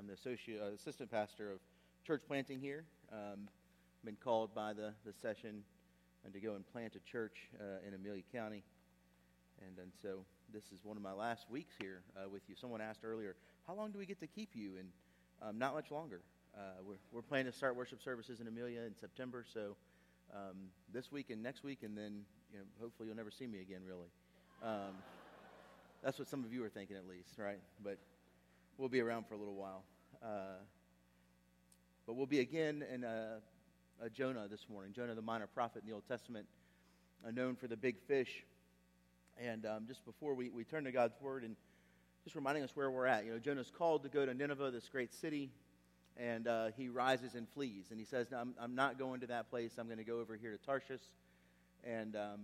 I'm the associate, uh, assistant pastor of church planting here. Um, I've been called by the, the session and to go and plant a church uh, in Amelia County. And, and so this is one of my last weeks here uh, with you. Someone asked earlier, how long do we get to keep you? And um, not much longer. Uh, we're, we're planning to start worship services in Amelia in September, so um, this week and next week, and then you know, hopefully you'll never see me again, really. Um, that's what some of you are thinking, at least, right? But we'll be around for a little while. Uh, but we'll be again in uh, uh, Jonah this morning. Jonah, the minor prophet in the Old Testament, uh, known for the big fish. And um, just before we, we turn to God's word and just reminding us where we're at, you know, Jonah's called to go to Nineveh, this great city, and uh, he rises and flees. And he says, no, I'm, I'm not going to that place. I'm going to go over here to Tarshish. And, um,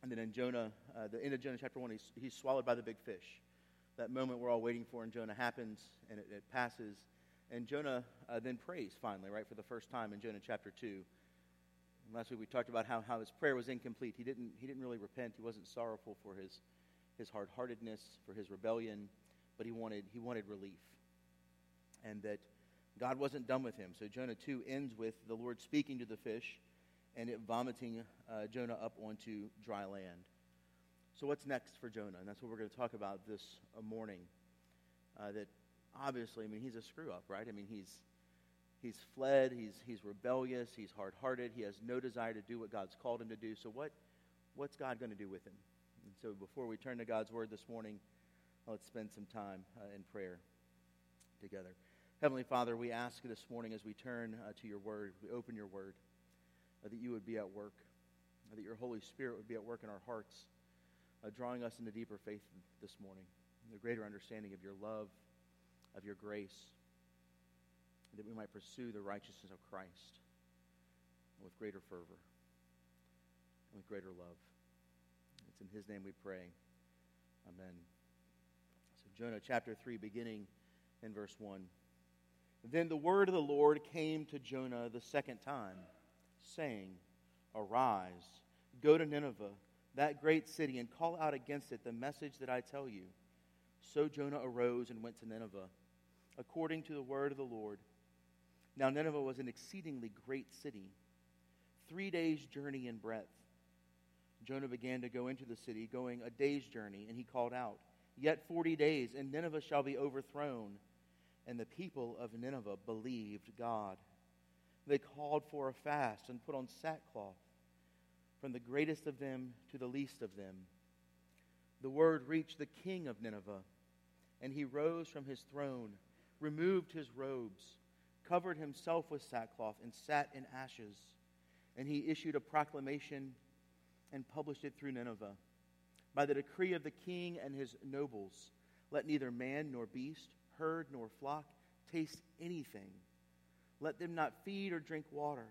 and then in Jonah, the end of Jonah chapter 1, he's, he's swallowed by the big fish. That moment we're all waiting for in Jonah happens, and it, it passes. And Jonah uh, then prays finally, right, for the first time in Jonah chapter 2. And last week we talked about how, how his prayer was incomplete. He didn't, he didn't really repent. He wasn't sorrowful for his, his hard heartedness, for his rebellion, but he wanted, he wanted relief. And that God wasn't done with him. So Jonah 2 ends with the Lord speaking to the fish and it vomiting uh, Jonah up onto dry land. So, what's next for Jonah? And that's what we're going to talk about this uh, morning. Uh, that obviously, I mean, he's a screw up, right? I mean, he's, he's fled, he's, he's rebellious, he's hard hearted, he has no desire to do what God's called him to do. So, what, what's God going to do with him? And so, before we turn to God's word this morning, let's spend some time uh, in prayer together. Heavenly Father, we ask this morning as we turn uh, to your word, we open your word, uh, that you would be at work, uh, that your Holy Spirit would be at work in our hearts, uh, drawing us into deeper faith this morning, a greater understanding of your love, of your grace, that we might pursue the righteousness of Christ with greater fervor and with greater love. It's in his name we pray. Amen. So, Jonah chapter 3, beginning in verse 1. Then the word of the Lord came to Jonah the second time, saying, Arise, go to Nineveh, that great city, and call out against it the message that I tell you. So Jonah arose and went to Nineveh, according to the word of the Lord. Now Nineveh was an exceedingly great city, three days' journey in breadth. Jonah began to go into the city, going a day's journey, and he called out, Yet forty days, and Nineveh shall be overthrown and the people of Nineveh believed God. They called for a fast and put on sackcloth, from the greatest of them to the least of them. The word reached the king of Nineveh, and he rose from his throne, removed his robes, covered himself with sackcloth, and sat in ashes. And he issued a proclamation and published it through Nineveh. By the decree of the king and his nobles, let neither man nor beast herd nor flock taste anything. Let them not feed or drink water,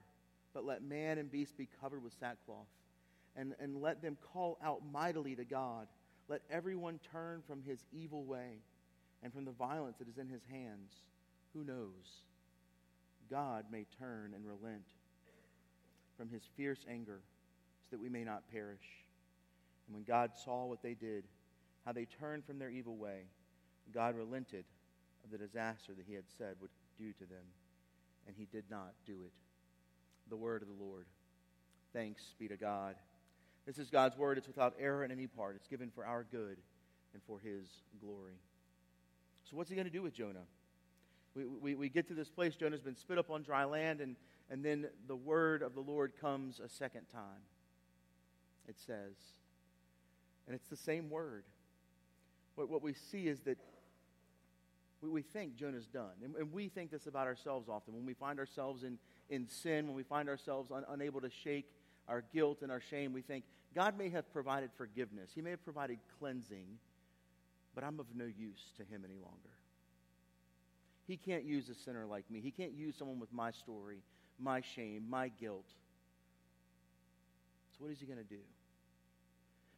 but let man and beast be covered with sackcloth. And, and let them call out mightily to God. Let everyone turn from his evil way and from the violence that is in his hands. Who knows? God may turn and relent from his fierce anger so that we may not perish. And when God saw what they did, how they turned from their evil way, God relented of the disaster that he had said would do to them, and he did not do it. The word of the Lord. Thanks be to God. This is God's word. It's without error in any part. It's given for our good and for his glory. So, what's he going to do with Jonah? We, we, we get to this place. Jonah's been spit up on dry land, and, and then the word of the Lord comes a second time. It says, and it's the same word. What, what we see is that we, we think Jonah's done. And, and, we think this about ourselves often. When we find ourselves in, in sin, when we find ourselves un, unable to shake our guilt and our shame, we think God may have provided forgiveness, He may have provided cleansing, but I'm of no use to Him any longer. He can't use a sinner like me, He can't use someone with my story, my shame, my guilt. So, what is He going to do?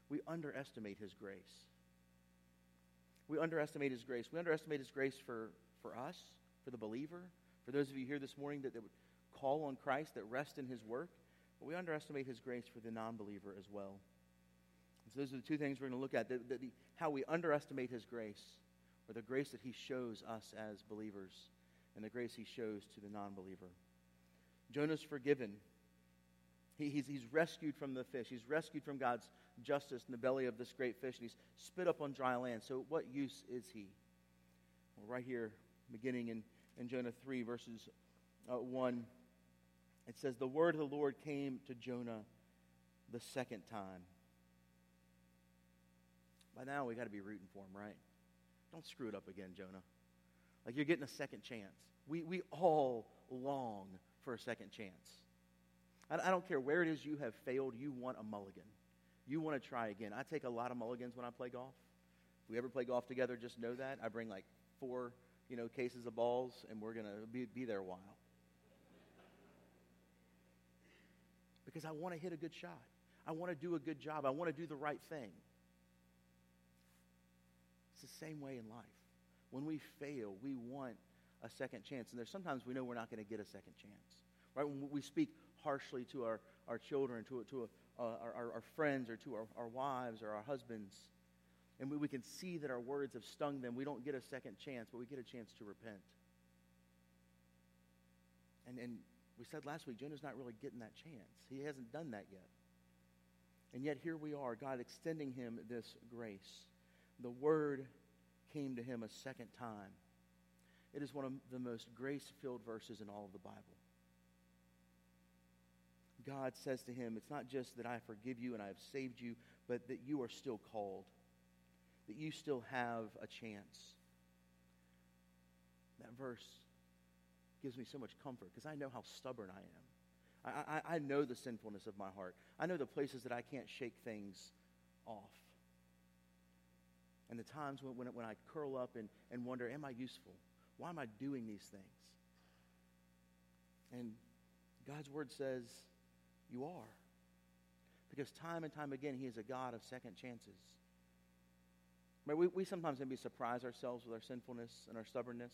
We underestimate His grace we underestimate his grace. We underestimate his grace for, for us, for the believer, for those of you here this morning that, that would call on Christ, that rest in his work. But we underestimate his grace for the non believer as well. so, those are the two things we're going to look at the, the, the, how we underestimate his grace, or the grace that he shows us as believers, and the grace he shows to the non believer. Jonah's forgiven. He, he's, he's rescued from the fish. He's rescued from God's justice in the belly of this great fish, and he's spit up on dry land. So, what use is he? Well, right here, beginning in, in Jonah 3, verses uh, 1, it says, The word of the Lord came to Jonah the second time. By now, we got to be rooting for him, right? Don't screw it up again, Jonah. Like you're getting a second chance. We, we all long for a second chance. I, I don't care where it is you have failed, you want a mulligan. You want to try again. I take a lot of mulligans when I play golf. If we ever play golf together, just know that. I bring like four, you know, cases of balls, and we're going to be, be there a while. Because I want to hit a good shot. I want to do a good job. I want to do the right thing. It's the same way in life. When we fail, we want a second chance. And there's sometimes we know we're not going to get a second chance. Right? When we speak harshly to our, our children, to, to uh, our, our, our, friends, or to our, our wives or our husbands, and we, we can see that our words have stung them, we don't get a second chance, but we get a chance to repent. And, and we said last week, Jonah's not really getting that chance. He hasn't done that yet. And yet here we are, God extending him this grace. The word came to him a second time. It is one of the most grace filled verses in all of the Bible. God says to him, It's not just that I forgive you and I have saved you, but that you are still called, that you still have a chance. That verse gives me so much comfort because I know how stubborn I am. I, I, I, know the sinfulness of my heart. I know the places that I can't shake things off. And the times when, when, when I curl up and, and wonder, am I useful? Why am I doing these things? And God's word says, you are. Because time and time again, He is a God of second chances. We, we sometimes maybe surprise ourselves with our sinfulness and our stubbornness.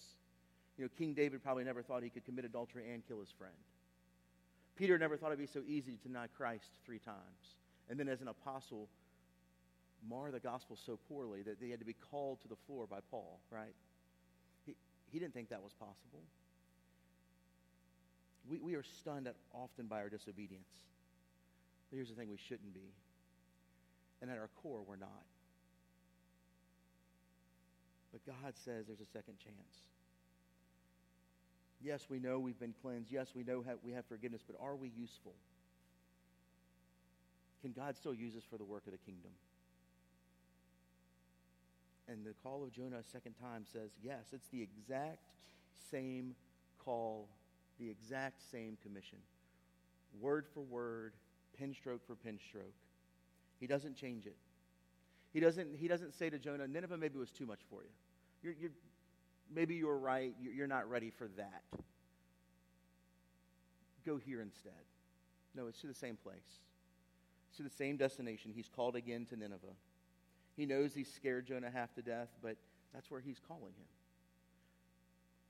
You know, King David probably never thought he could commit adultery and kill his friend. Peter never thought it'd be so easy to deny Christ three times. And then as an apostle, mar the gospel so poorly that they had to be called to the floor by Paul, right? He, he didn't think that was possible. We, we are stunned often by our disobedience. But here's the thing we shouldn't be. And at our core, we're not. But God says there's a second chance. Yes, we know we've been cleansed. Yes, we know we have forgiveness, but are we useful? Can God still use us for the work of the kingdom? And the call of Jonah a second time says, yes, it's the exact same call, the exact same commission. Word for word, pin stroke for pin stroke. He doesn't change it. He doesn't, he doesn't say to Jonah, Nineveh maybe was too much for you. You're, you're, maybe you're right. You're not ready for that. Go here instead. No, it's to the same place. It's to the same destination. He's called again to Nineveh. He knows he's scared Jonah half to death, but that's where he's calling him.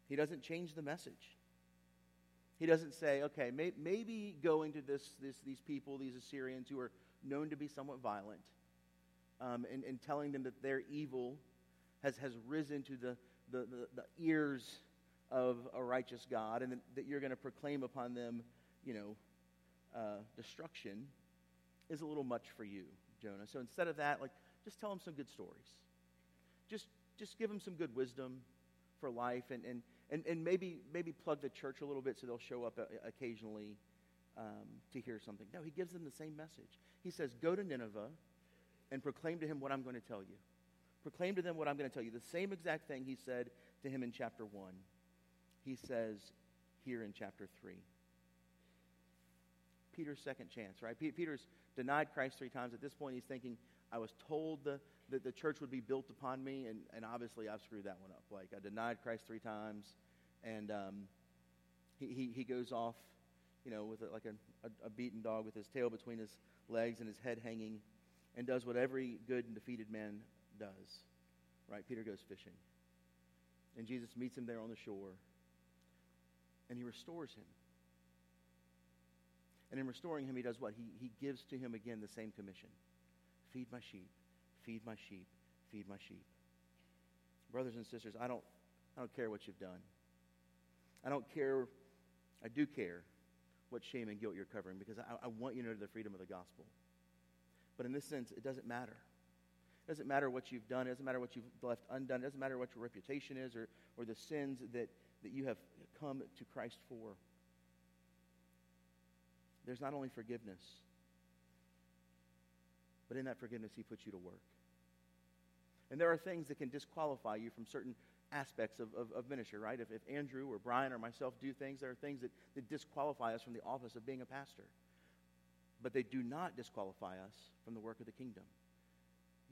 He doesn't change the message. He doesn't say, okay, may, maybe going to this, this, these people, these Assyrians who are known to be somewhat violent, um, and, and telling them that their evil has, has risen to the, the, the, the ears of a righteous God, and that, you're going to proclaim upon them, you know, uh, destruction, is a little much for you, Jonah. So instead of that, like, just tell them some good stories. Just, just give them some good wisdom for life and, and, and, and maybe, maybe plug the church a little bit so they'll show up uh, occasionally um, to hear something. No, he gives them the same message. He says, Go to Nineveh and proclaim to him what I'm going to tell you. Proclaim to them what I'm going to tell you. The same exact thing he said to him in chapter 1. He says here in chapter 3. Peter's second chance, right? Peter's denied Christ three times. At this point, he's thinking, I was told the, that the church would be built upon me, and, and obviously I've screwed that one up. Like, I denied Christ three times, and um, he, he, he goes off, you know, with a, like a, a, a beaten dog with his tail between his legs and his head hanging, and does what every good and defeated man does. Right? Peter goes fishing. And Jesus meets him there on the shore, and he restores him. And in restoring him, he does what? He, he gives to him again the same commission Feed my sheep, feed my sheep, feed my sheep. Brothers and sisters, I don't, I don't care what you've done. I don't care, I do care what shame and guilt you're covering because I, I want you to know the freedom of the gospel. But in this sense, it doesn't matter. It doesn't matter what you've done. It doesn't matter what you've left undone. It doesn't matter what your reputation is or, or the sins that, that you have come to Christ for. There's not only forgiveness, but in that forgiveness, He puts you to work. And there are things that can disqualify you from certain aspects of, of, of, ministry, right? If, if Andrew or Brian or myself do things, there are things that, that disqualify us from the office of being a pastor. But they do not disqualify us from the work of the kingdom.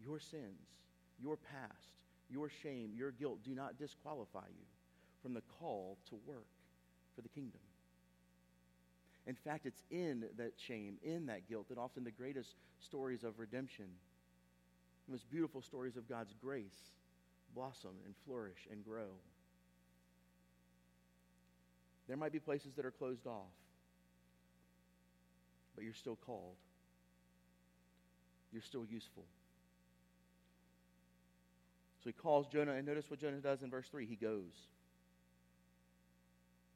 Your sins, your past, your shame, your guilt do not disqualify you from the call to work for the kingdom. In fact, it's in that shame, in that guilt, that often the greatest stories of redemption, the most beautiful stories of God's grace, blossom and flourish and grow. There might be places that are closed off, but you're still called. You're still useful. So he calls Jonah, and notice what Jonah does in verse 3. He goes.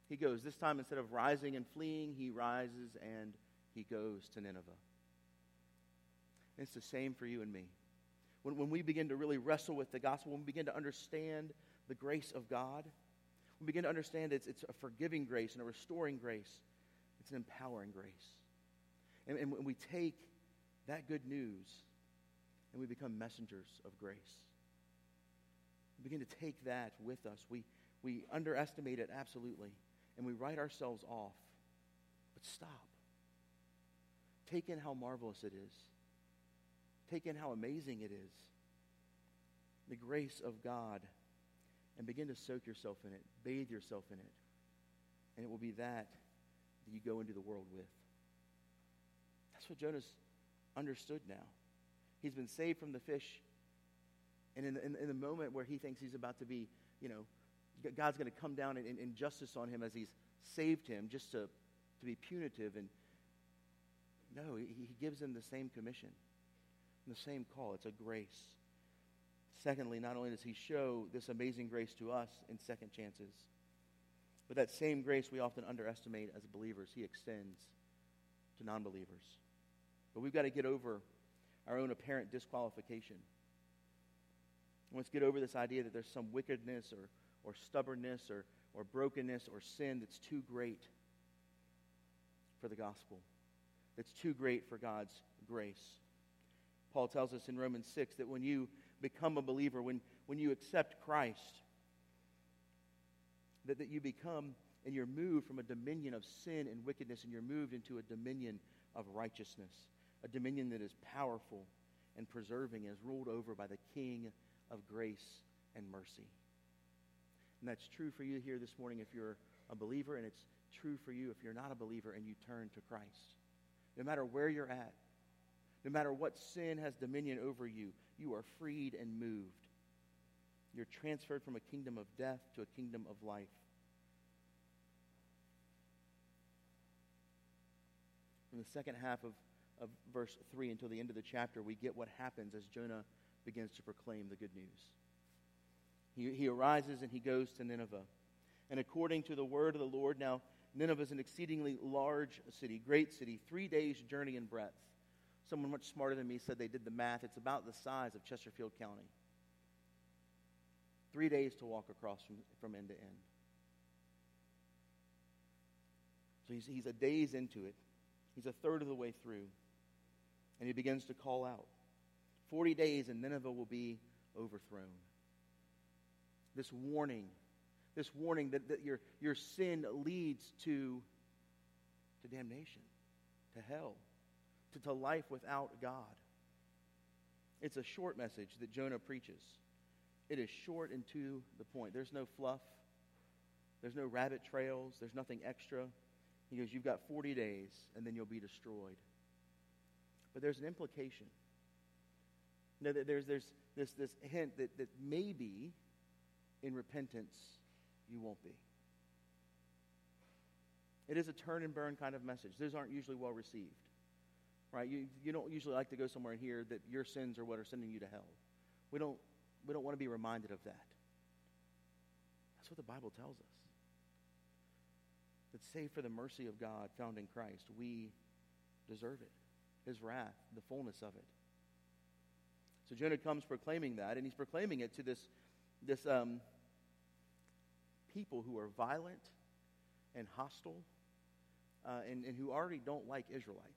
He goes. This time, instead of rising and fleeing, he rises and he goes to Nineveh. And it's the same for you and me. When, when we begin to really wrestle with the gospel, when we begin to understand the grace of God, we begin to understand it's, it's a forgiving grace and a restoring grace, it's an empowering grace. And, and when we take that good news and we become messengers of grace, we begin to take that with us. We, we underestimate it absolutely, and we write ourselves off. But stop. Take in how marvelous it is. Take in how amazing it is. The grace of God. And begin to soak yourself in it, bathe yourself in it. And it will be that that you go into the world with. That's what Jonah's understood now. He's been saved from the fish. And in the, in, in the moment where he thinks he's about to be, you know, God's going to come down in, in, justice on him as he's saved him just to, to be punitive. And no, he, he gives him the same commission the same call. It's a grace. Secondly, not only does he show this amazing grace to us in second chances, but that same grace we often underestimate as believers, he extends to non believers. But we've got to get over our own apparent disqualification. Let's get over this idea that there's some wickedness or, or stubbornness or, or brokenness or sin that's too great for the gospel, that's too great for God's grace. Paul tells us in Romans 6 that when you become a believer, when, when you accept Christ, that, that you become and you're moved from a dominion of sin and wickedness and you're moved into a dominion of righteousness, a dominion that is powerful and preserving and is ruled over by the King of grace and mercy. And that's true for you here this morning if you're a believer, and it's true for you if you're not a believer and you turn to Christ. No matter where you're at, no matter what sin has dominion over you, you are freed and moved. You're transferred from a kingdom of death to a kingdom of life. From the second half of, of verse 3 until the end of the chapter, we get what happens as Jonah begins to proclaim the good news. He, he arises and he goes to Nineveh. And according to the word of the Lord, now Nineveh is an exceedingly large city, great city, three days' journey in breadth. Someone much smarter than me said they did the math. It's about the size of Chesterfield County. Three days to walk across from, from end to end. So he's, he's a days into it. He's a third of the way through. And he begins to call out 40 days and Nineveh will be overthrown. This warning, this warning that, that your, your sin leads to, to damnation, to hell to, to life without God. It's a short message that Jonah preaches. It is short and to the point. There's no fluff. There's no rabbit trails. There's nothing extra. He goes, You've got 40 days, and then you'll be destroyed. But there's an implication. Know, there's, there's this, this hint that, that maybe in repentance you won't be. It is a turn and burn kind of message. Those aren't usually well received right? You, you don't usually like to go somewhere and hear that your sins are what are sending you to hell. We don't, we don't want to be reminded of that. That's what the Bible tells us. That save for the mercy of God found in Christ, we deserve it. His wrath, the fullness of it. So Jonah comes proclaiming that, and he's proclaiming it to this, this um, people who are violent and hostile uh, and, and who already don't like Israelites.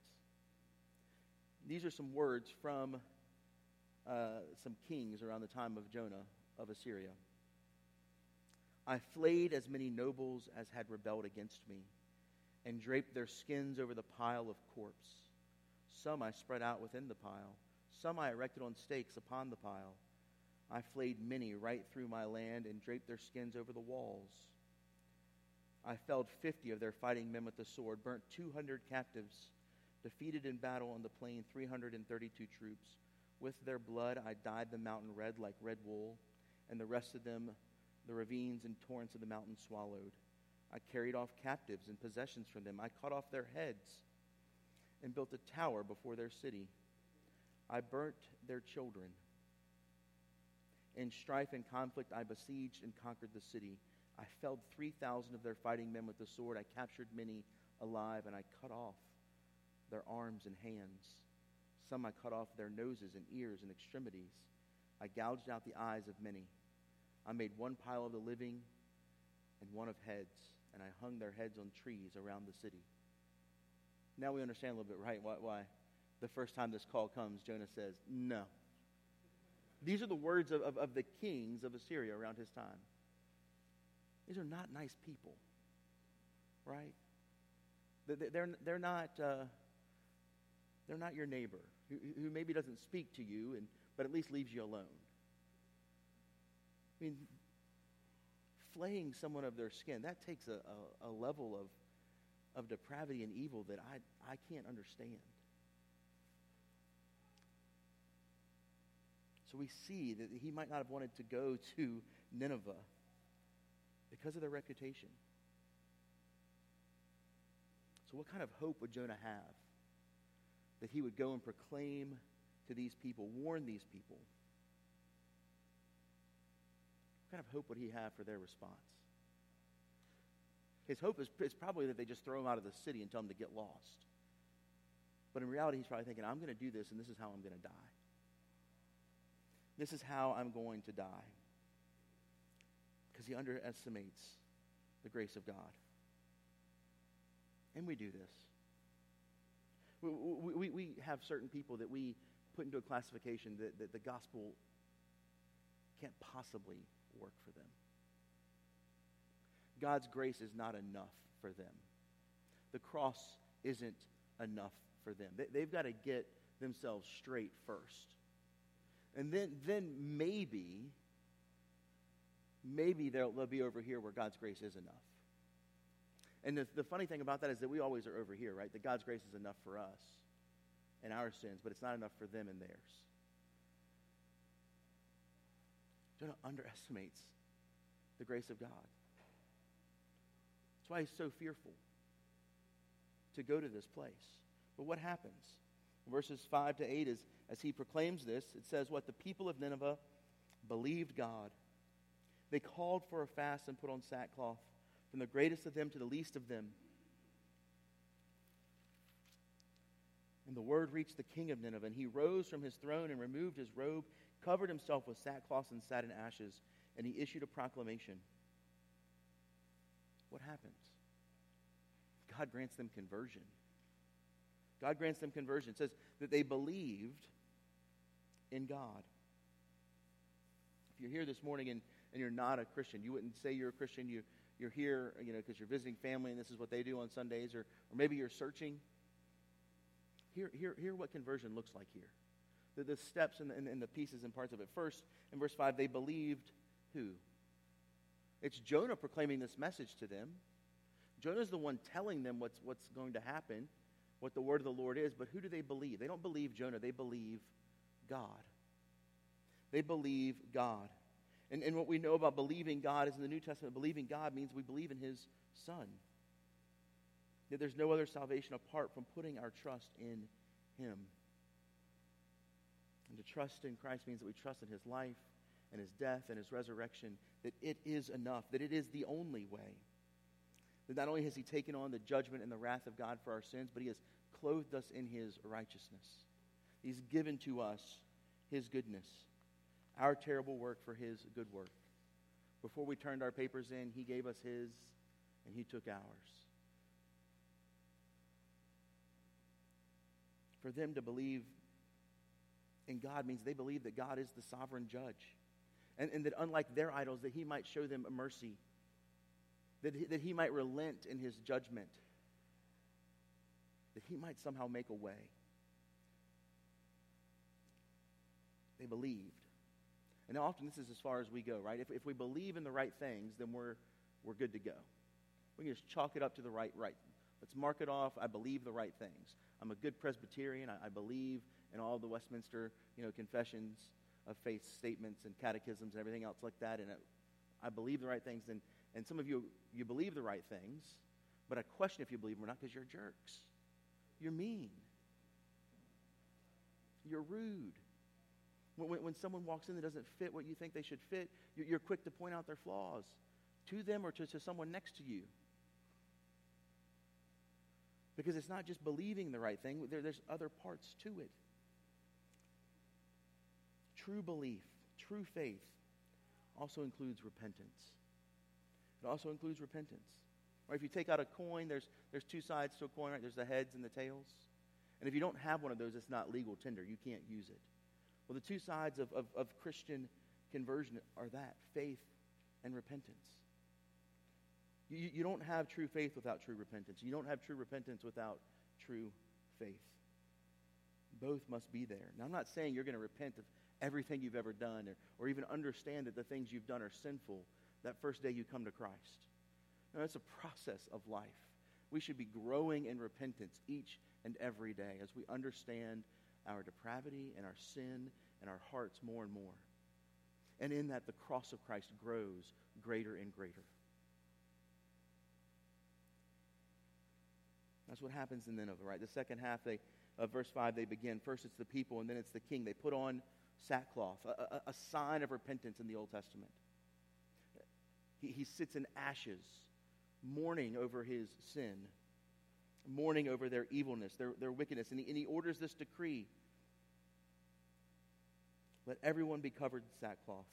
These are some words from uh, some kings around the time of Jonah of Assyria. I flayed as many nobles as had rebelled against me, and draped their skins over the pile of corpse. Some I spread out within the pile, some I erected on stakes upon the pile. I flayed many right through my land and draped their skins over the walls. I felled fifty of their fighting men with the sword, burnt two hundred captives, defeated in battle on the plain three hundred and thirty two troops. With their blood I dyed the mountain red like red wool, and the rest of them the ravines and torrents of the mountain swallowed. I carried off captives and possessions from them. I cut off their heads and built a tower before their city. I burnt their children. In strife and conflict, I besieged and conquered the city. I felled 3,000 of their fighting men with the sword. I captured many alive, and I cut off their arms and hands. Some I cut off their noses and ears and extremities. I gouged out the eyes of many. I made one pile of the living and one of heads, and I hung their heads on trees around the city. Now we understand a little bit, right? Why, why the first time this call comes, Jonah says, No. These are the words of, of, of the kings of Assyria around his time. These are not nice people, right? They're, they're, not, uh, they're not your neighbor who, who maybe doesn't speak to you, and, but at least leaves you alone. I mean, flaying someone of their skin, that takes a, a, a level of, of depravity and evil that I, I can't understand. So we see that he might not have wanted to go to Nineveh because of their reputation. So, what kind of hope would Jonah have that he would go and proclaim to these people, warn these people? What kind of hope would he have for their response? His hope is, is probably that they just throw him out of the city and tell him to get lost. But in reality, he's probably thinking, I'm going to do this, and this is how I'm going to die. This is how I'm going to die. Because he underestimates the grace of God. And we do this. We, we, we have certain people that we put into a classification that, that the gospel can't possibly work for them. God's grace is not enough for them. The cross isn't enough for them. They, have got to get themselves straight first. And then, then maybe, maybe they'll, they'll be over here where God's grace is enough. And the, the funny thing about that is that we always are over here, right? That God's grace is enough for us and our sins, but it's not enough for them and theirs. Jonah underestimates the grace of God. That's why he's so fearful to go to this place. But what happens? Verses 5 to 8 is as he proclaims this, it says what the people of Nineveh believed God. They called for a fast and put on sackcloth, from the greatest of them to the least of them. And the word reached the king of Nineveh, and he rose from his throne and removed his robe, covered himself with sackcloth and sat in ashes, and he issued a proclamation. What happens? God grants them conversion. God grants them conversion. It says that they believed in God. If you're here this morning and, and you're not a Christian, you wouldn't say you're a Christian. You, you're here, you know, because you're visiting family and this is what they do on Sundays, or, or maybe you're searching. Hear, hear, hear what conversion looks like here. The, the steps and the, and, the pieces and parts of it. First, in verse 5, they believed who? It's Jonah proclaiming this message to them. Jonah's the one telling them what's, what's going to happen, what the word of the Lord is, but who do they believe? They don't believe Jonah, they believe God. They believe God. And, and what we know about believing God is in the New Testament, believing God means we believe in His Son. That there's no other salvation apart from putting our trust in Him. And to trust in Christ means that we trust in His life and his death and his resurrection, that it is enough, that it is the only way. That not only has he taken on the judgment and the wrath of God for our sins, but he has clothed us in his righteousness. He's given to us his goodness, our terrible work for his good work. Before we turned our papers in, he gave us his, and he took ours. For them to believe in God means they believe that God is the sovereign judge. And, and that unlike their idols, that he might show them mercy. That he, that he might relent in his judgment. That he might somehow make a way. They believed. And often this is as far as we go, right? If, if we believe in the right things, then we're, we're good to go. We can just chalk it up to the right, right. Let's mark it off. I believe the right things. I'm a good Presbyterian. I, I believe in all the Westminster, you know, confessions of faith statements and catechisms and everything else like that. And I believe the right things. And, and some of you, you believe the right things, but I question if you believe them or not because you're jerks. You're mean. You're rude. When, when, someone walks in that doesn't fit what you think they should fit, you're, you're quick to point out their flaws to them or to, to someone next to you. Because it's not just believing the right thing, there, there's other parts to it. True belief, true faith also includes repentance. It also includes repentance. Or if you take out a coin, there's, there's two sides to a coin, right? There's the heads and the tails. And if you don't have one of those, it's not legal tender. You can't use it. Well, the two sides of, of, of Christian conversion are that faith and repentance. You, you don't have true faith without true repentance. You don't have true repentance without true faith. Both must be there. Now, I'm not saying you're going to repent of everything you've ever done or, or even understand that the things you've done are sinful that first day you come to Christ. No, it's a process of life. We should be growing in repentance each and every day as we understand our depravity and our sin and our hearts more and more. And in that, the cross of Christ grows greater and greater. That's what happens in Nineveh, right? The second half they, of verse 5, they begin. First it's the people, and then it's the king. They put on sackcloth, a, a, a sign of repentance in the Old Testament. He, he sits in ashes, mourning over his sin, mourning over their evilness, their, their wickedness. And he, and he orders this decree let everyone be covered in sackcloth,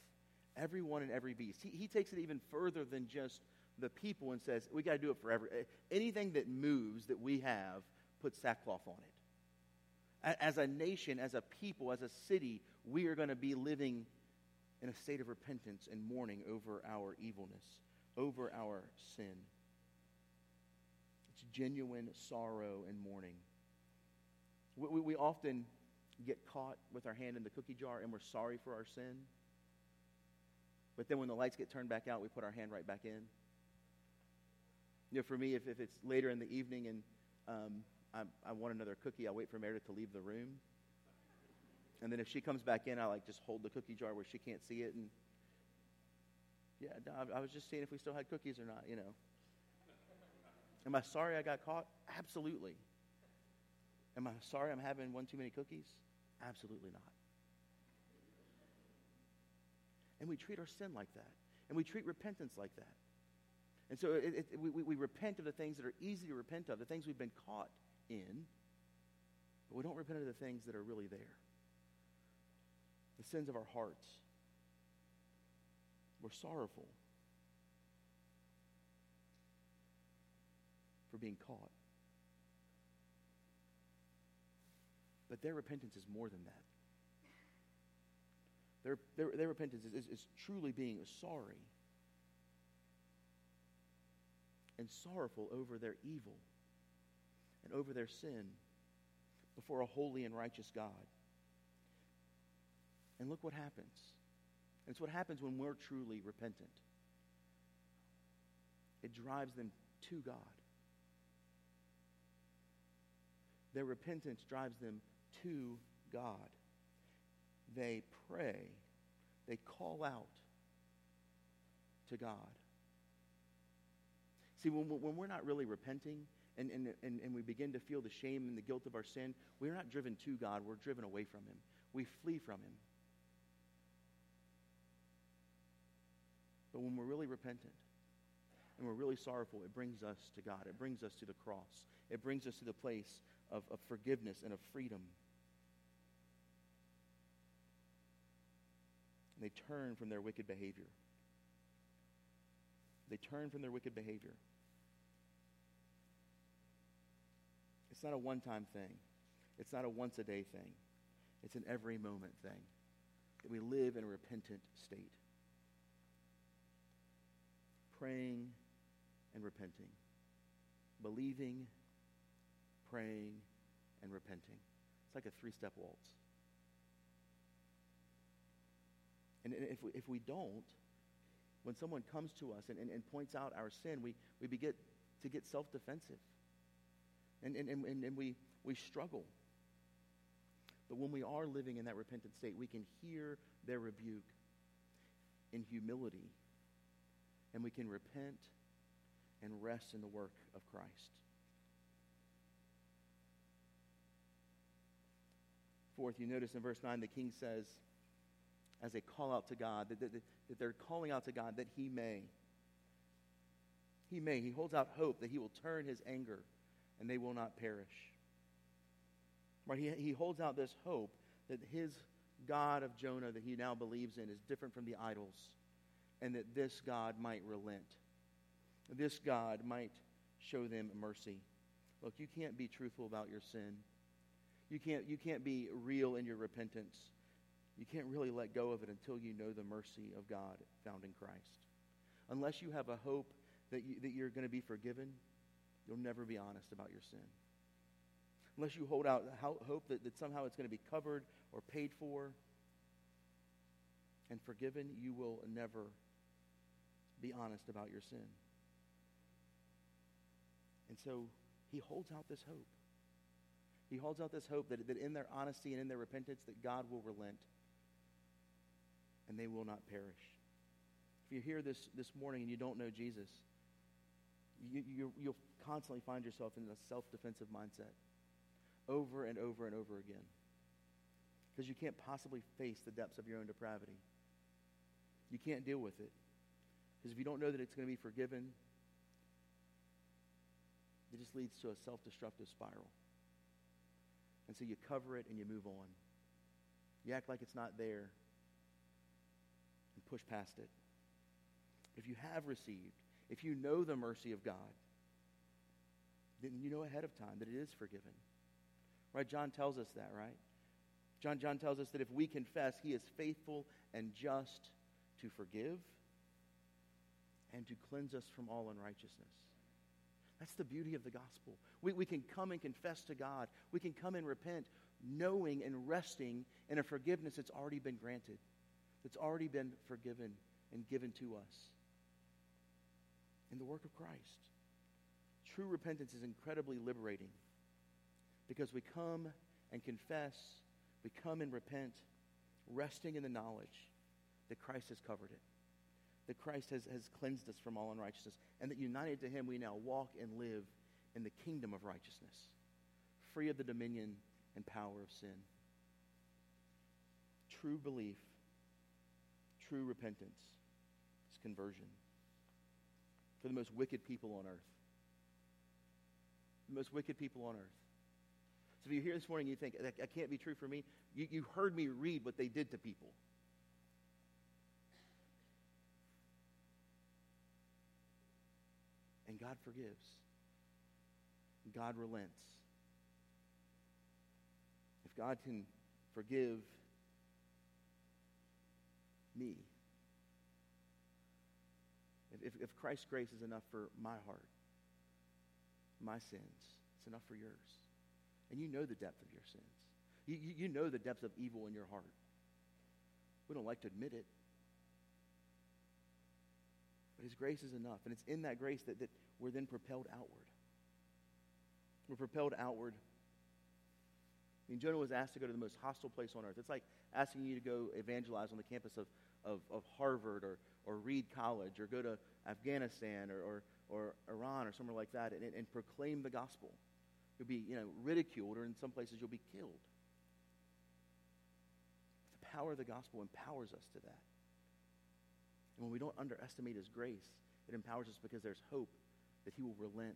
everyone and every beast. He, he takes it even further than just the people and says, we got to do it for every, anything that moves that we have, put sackcloth on it. As a nation, as a people, as a city, we are going to be living in a state of repentance and mourning over our evilness, over our sin. Genuine sorrow and mourning. We, we, we often get caught with our hand in the cookie jar and we're sorry for our sin. But then when the lights get turned back out, we put our hand right back in. You know, for me, if, if it's later in the evening and um, I, I want another cookie, I'll wait for Meredith to leave the room. And then if she comes back in, I like just hold the cookie jar where she can't see it. And yeah, I was just seeing if we still had cookies or not, you know. Am I sorry I got caught? Absolutely. Am I sorry I'm having one too many cookies? Absolutely not. And we treat our sin like that. And we treat repentance like that. And so it, it, we, we repent of the things that are easy to repent of, the things we've been caught in, but we don't repent of the things that are really there. The sins of our hearts. We're sorrowful being caught. But their repentance is more than that. Their, their, their repentance is, is, is truly being sorry and sorrowful over their evil and over their sin before a holy and righteous God. And look what happens. It's what happens when we're truly repentant. It drives them to God. Their repentance drives them to God. They pray, they call out to God. See, when, when we're not really repenting and, and, and, and we begin to feel the shame and the guilt of our sin, we're not driven to God, we're driven away from Him. We flee from Him. But when we're really repentant and we're really sorrowful, it brings us to God. It brings us to the cross. It brings us to the place of, of forgiveness and of freedom. And they turn from their wicked behavior. They turn from their wicked behavior. It's not a one time thing, it's not a once a day thing, it's an every moment thing that we live in a repentant state. Praying and repenting. Believing, praying, and repenting. It's like a three step waltz. And if we, if we don't, when someone comes to us and, and, and points out our sin, we, we begin to get self defensive. And, and, and, and we, we struggle. But when we are living in that repentant state, we can hear their rebuke in humility, and we can repent and rest in the work of Christ. Fourth, you notice in verse 9, the king says, as they call out to God, that, that, that they're calling out to God that he may. He may. He holds out hope that he will turn his anger and they will not perish. Right? He, he holds out this hope that his God of Jonah that he now believes in is different from the idols, and that this God might relent. This God might show them mercy. Look, you can't be truthful about your sin. You can't, you can't be real in your repentance. You can't really let go of it until you know the mercy of God found in Christ. Unless you have a hope that, you, that you're going to be forgiven, you'll never be honest about your sin. Unless you hold out hope that, that somehow it's going to be covered or paid for and forgiven, you will never be honest about your sin. And so he holds out this hope. He holds out this hope that, that in their honesty and in their repentance that God will relent and they will not perish. If you're here this, this morning and you don't know Jesus, you, you, you'll constantly find yourself in a self-defensive mindset over and over and over again because you can't possibly face the depths of your own depravity. You can't deal with it because if you don't know that it's going to be forgiven, it just leads to a self-destructive spiral. And so you cover it and you move on. You act like it's not there and push past it. If you have received, if you know the mercy of God, then you know ahead of time that it is forgiven. Right? John tells us that, right? John, John tells us that if we confess, he is faithful and just to forgive and to cleanse us from all unrighteousness. That's the beauty of the gospel. We, we can come and confess to God. We can come and repent, knowing and resting in a forgiveness that's already been granted, that's already been forgiven and given to us in the work of Christ. True repentance is incredibly liberating because we come and confess, we come and repent, resting in the knowledge that Christ has covered it that Christ has, has cleansed us from all unrighteousness, and that united to him we now walk and live in the kingdom of righteousness, free of the dominion and power of sin. True belief, true repentance is conversion for the most wicked people on earth. The most wicked people on earth. So if you're here this morning you think, that can't be true for me, you, you heard me read what they did to people. God forgives. God relents. If God can forgive me, if, if, Christ's grace is enough for my heart, my sins, it's enough for yours. And you know the depth of your sins. You, you, you know the depth of evil in your heart. We don't like to admit it. But his grace is enough. And it's in that grace that, that we're then propelled outward. We're propelled outward. I mean, Jonah was asked to go to the most hostile place on earth. It's like asking you to go evangelize on the campus of, of, of Harvard or, or Reed College or go to Afghanistan or, or, or Iran or somewhere like that and, and proclaim the gospel. You'll be you know, ridiculed, or in some places, you'll be killed. The power of the gospel empowers us to that. And when we don't underestimate His grace, it empowers us because there's hope that He will relent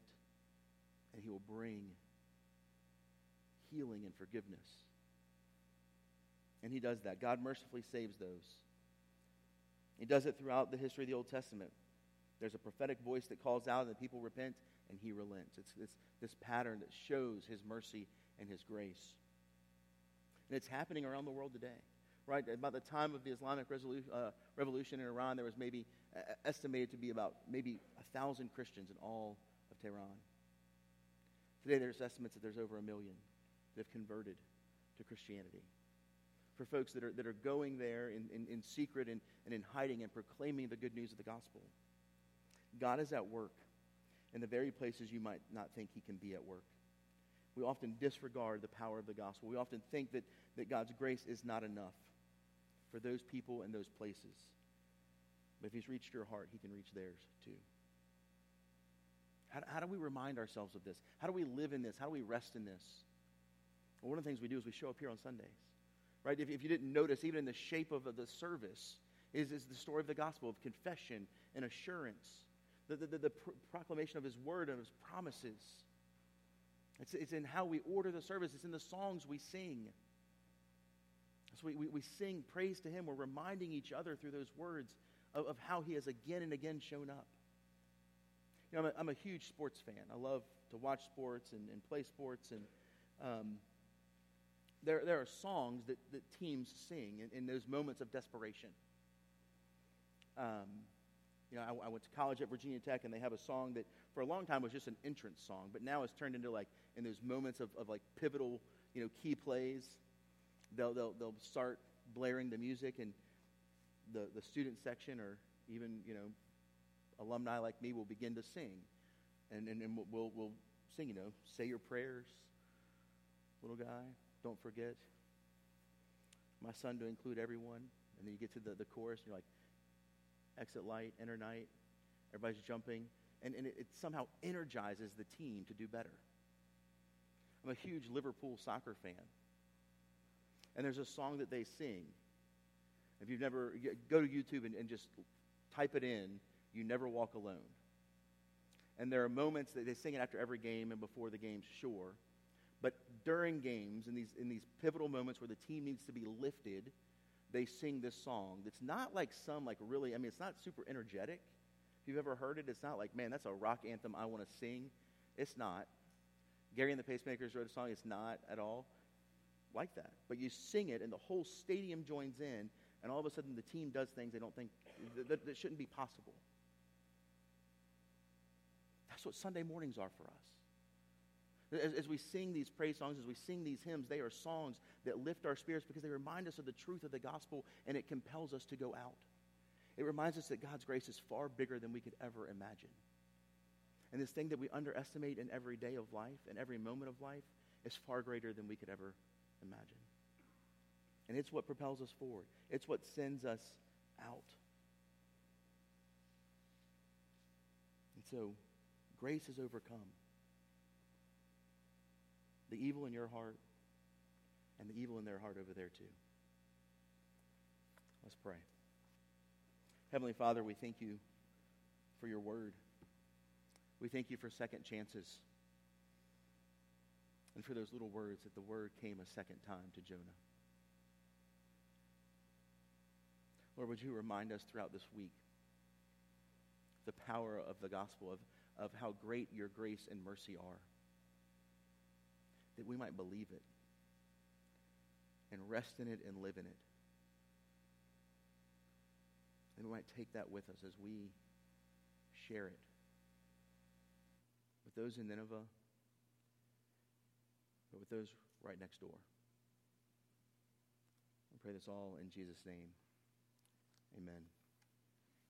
and He will bring healing and forgiveness. And He does that. God mercifully saves those. He does it throughout the history of the Old Testament. There's a prophetic voice that calls out, and the people repent, and He relents. It's, it's this pattern that shows His mercy and His grace. And it's happening around the world today. Right? About the time of the Islamic uh, revolution in Iran, there was maybe estimated to be about maybe a thousand Christians in all of Tehran. Today, there's estimates that there's over a million that have converted to Christianity. For folks that are, that are going there in, in, in secret and, and in hiding and proclaiming the good news of the gospel. God is at work in the very places you might not think he can be at work. We often disregard the power of the gospel. We often think that, that God's grace is not enough for those people and those places. But if he's reached your heart, he can reach theirs too. How, how do we remind ourselves of this? How do we live in this? How do we rest in this? Well, one of the things we do is we show up here on Sundays. Right? If, if you didn't notice, even in the shape of the service, is, is the story of the gospel of confession and assurance, the, the, the, the pr- proclamation of his word and his promises. It's, it's in how we order the service, it's in the songs we sing. So we, we, we sing praise to him. We're reminding each other through those words of, of how he has again and again shown up. You know, I'm a, I'm a huge sports fan. I love to watch sports and, and play sports. And um, there, there are songs that, that teams sing in, in those moments of desperation. Um, you know, I, I, went to college at Virginia Tech, and they have a song that for a long time was just an entrance song, but now it's turned into like in those moments of, of like pivotal, you know, key plays. They'll, they'll, they'll start blaring the music, and the, the student section or even, you know, alumni like me will begin to sing. And, and, and we'll, we'll sing, you know, say your prayers, little guy, don't forget. My son to include everyone. And then you get to the, the chorus, and you're like, exit light, enter night. Everybody's jumping. And, and it, it somehow energizes the team to do better. I'm a huge Liverpool soccer fan. And there's a song that they sing. If you've never, go to YouTube and, and just type it in, You Never Walk Alone. And there are moments that they sing it after every game and before the game, sure. But during games, in these, in these pivotal moments where the team needs to be lifted, they sing this song that's not like some, like really, I mean, it's not super energetic. If you've ever heard it, it's not like, man, that's a rock anthem I want to sing. It's not. Gerry and the Pacemakers wrote a song, it's not at all like that. But you sing it, and the whole stadium joins in, and all of a sudden the team does things they don't think that, that shouldn't be possible. That's what Sunday mornings are for us. As, as, we sing these praise songs, as we sing these hymns, they are songs that lift our spirits because they remind us of the truth of the gospel and it compels us to go out. It reminds us that God's grace is far bigger than we could ever imagine. And this thing that we underestimate in every day of life and every moment of life is far greater than we could ever imagine. And it's what propels us forward, it's what sends us out. And so, grace is overcome the evil in your heart and the evil in their heart over there, too. Let's pray. Heavenly Father, we thank you for your word. We thank you for second chances and for those little words that the word came a second time to Jonah. Lord, would you remind us throughout this week the power of the gospel, of, of how great your grace and mercy are? that we might believe it and rest in it and live in it. And we might take that with us as we share it with those in Nineveh, but with those right next door. I pray this all in Jesus' name. Amen.